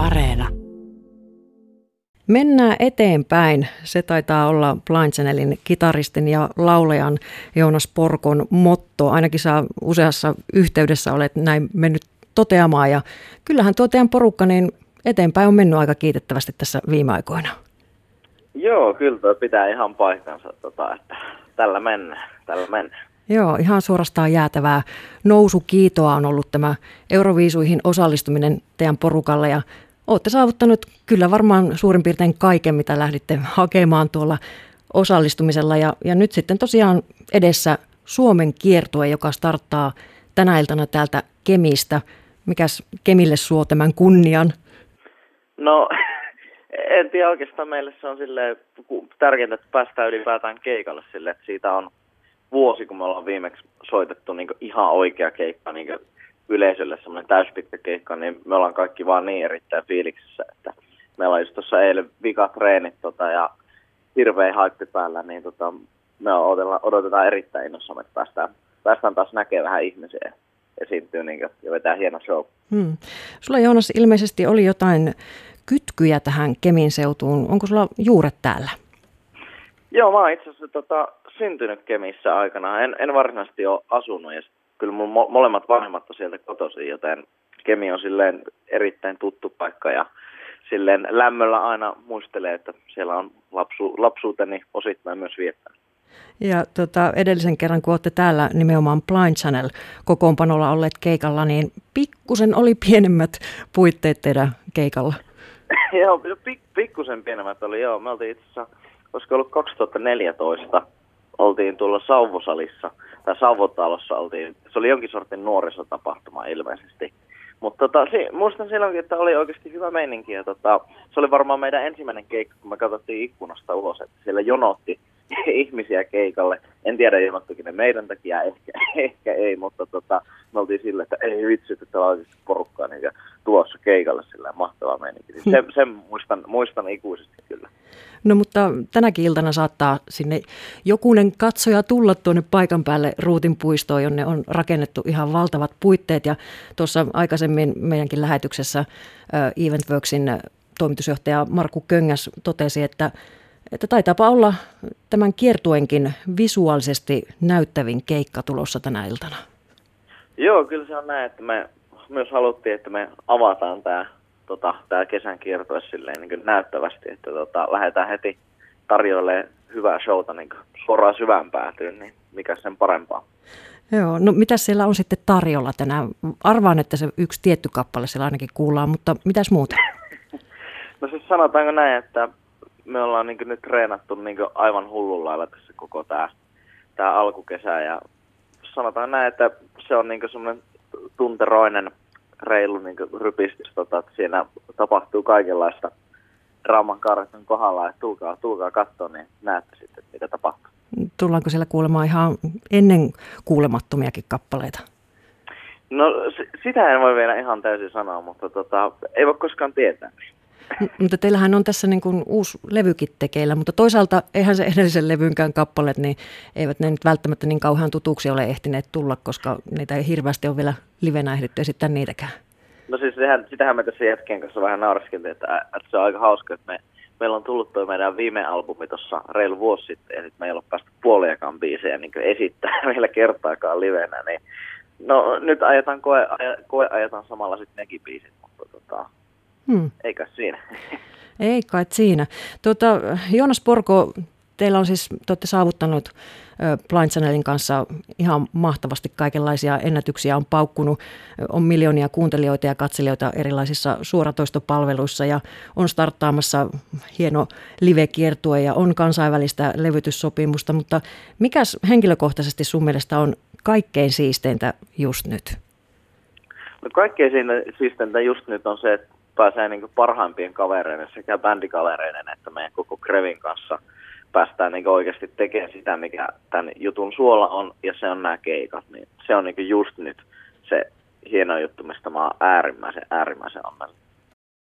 Areena. Mennään eteenpäin. Se taitaa olla Blind Channelin kitaristin ja laulajan Joonas Porkon motto. Ainakin saa useassa yhteydessä olet näin mennyt toteamaan. Ja kyllähän tuo teidän porukka niin eteenpäin on mennyt aika kiitettävästi tässä viime aikoina. Joo, kyllä tuo pitää ihan paikkansa, tota, että tällä mennään, tällä mennään. Joo, ihan suorastaan jäätävää nousukiitoa on ollut tämä Euroviisuihin osallistuminen teidän porukalle ja olette saavuttanut kyllä varmaan suurin piirtein kaiken, mitä lähditte hakemaan tuolla osallistumisella ja, ja nyt sitten tosiaan edessä Suomen kiertue, joka starttaa tänä iltana täältä Kemistä. Mikäs Kemille suo tämän kunnian? No, en tiedä oikeastaan meille se on sille tärkeintä, että päästään ylipäätään keikalle sille, että siitä on vuosi, kun me ollaan viimeksi soitettu niin ihan oikea keikka niin yleisölle, semmoinen täyspitkä keikka, niin me ollaan kaikki vaan niin erittäin fiiliksissä, että meillä on just tuossa eilen vikat treenit tota, ja hirveä haippi päällä, niin tota, me odotetaan, odotetaan erittäin innossamme, että päästään, päästään taas näkemään vähän ihmisiä esiintyy niin kuin, ja vetää hieno show. Hmm. Sulla Joonas ilmeisesti oli jotain kytkyjä tähän Kemin seutuun. Onko sulla juuret täällä? Joo, mä oon itse asiassa tota, syntynyt Kemissä aikana. En, en varsinaisesti ole asunut ja kyllä mun mo- molemmat vanhemmat on sieltä kotoisin, joten Kemi on silleen erittäin tuttu paikka ja silleen lämmöllä aina muistelee, että siellä on lapsu, lapsuuteni osittain myös viettänyt. Ja tota, edellisen kerran, kun olette täällä nimenomaan Blind Channel kokoonpanolla olleet keikalla, niin pikkusen oli pienemmät puitteet teidän keikalla. joo, pik, pikkusen pienemmät oli, joo. Me oltiin itse asiassa, olisiko ollut 2014, oltiin tuolla Sauvosalissa, tai Sauvotalossa oltiin, se oli jonkin sortin nuorisotapahtuma ilmeisesti. Mutta tota, si, muistan silloinkin, että oli oikeasti hyvä meininki. Ja tota, se oli varmaan meidän ensimmäinen keikka, kun me katsottiin ikkunasta ulos, että siellä jonotti ihmisiä keikalle. En tiedä, ilmoittukin ne meidän takia, ehkä, ehkä ei, mutta tota, me oltiin sille, että ei vitsi, että täällä olisi porukkaa niin tulossa keikalle sillä mahtavaa meininki. Sen, sen muistan, muistan ikuisesti. No mutta tänäkin iltana saattaa sinne jokunen katsoja tulla tuonne paikan päälle Ruutin puistoon, jonne on rakennettu ihan valtavat puitteet. Ja tuossa aikaisemmin meidänkin lähetyksessä Eventworksin toimitusjohtaja Markku Köngäs totesi, että että taitaapa olla tämän kiertuenkin visuaalisesti näyttävin keikka tulossa tänä iltana. Joo, kyllä se on näin, että me myös haluttiin, että me avataan tämä tota, tää kesän kiertue silleen niin näyttävästi, että tota, lähdetään heti tarjoilemaan hyvää showta niin suoraan syvään päätyyn, niin mikä sen parempaa. Joo, no mitä siellä on sitten tarjolla tänään? Arvaan, että se yksi tietty kappale siellä ainakin kuullaan, mutta mitäs muuta? no siis sanotaanko näin, että me ollaan niin nyt treenattu niin aivan hullun lailla tässä koko tämä tää alkukesä ja sanotaan näin, että se on niin semmoinen tunteroinen reilu niin rypistys, tota, että siinä tapahtuu kaikenlaista draaman kaarten kohdalla, että tulkaa, tulkaa katsoa, niin näette sitten, mitä tapahtuu. Tullaanko siellä kuulemaan ihan ennen kuulemattomiakin kappaleita? No sitä en voi vielä ihan täysin sanoa, mutta tota, ei voi koskaan tietää. Mutta teillähän on tässä niin kuin uusi levykin tekeillä, mutta toisaalta eihän se edellisen levynkään kappaleet, niin eivät ne nyt välttämättä niin kauhean tutuksi ole ehtineet tulla, koska niitä ei hirveästi ole vielä livenä ehditty esittää niitäkään. No siis sehän, sitähän me tässä jätkien kanssa vähän nauriskeltiin, että, että se on aika hauska, että me, meillä on tullut tuo meidän viime albumi tuossa reilu vuosi sitten, ja sitten meillä on päästy puoliakaan biisejä niin esittää vielä kertaakaan livenä, niin no nyt ajetaan koe, koe ajetaan samalla sitten nekin biisit, Hmm. Eikä siinä. Ei kai siinä. Tuota, Joonas Porko, teillä on siis, te olette saavuttanut Blind Channelin kanssa ihan mahtavasti kaikenlaisia ennätyksiä on paukkunut. On miljoonia kuuntelijoita ja katselijoita erilaisissa suoratoistopalveluissa ja on starttaamassa hieno live-kiertue ja on kansainvälistä levytyssopimusta, mutta mikäs henkilökohtaisesti sun mielestä on kaikkein siisteintä just nyt? No kaikkein siisteintä just nyt on se, että pääsee niin parhaimpien kavereiden sekä bändikavereiden että meidän koko Krevin kanssa päästään niin oikeasti tekemään sitä, mikä tämän jutun suola on, ja se on nämä keikat. Niin se on niin just nyt se hieno juttu, mistä mä oon äärimmäisen, äärimmäisen onnellinen.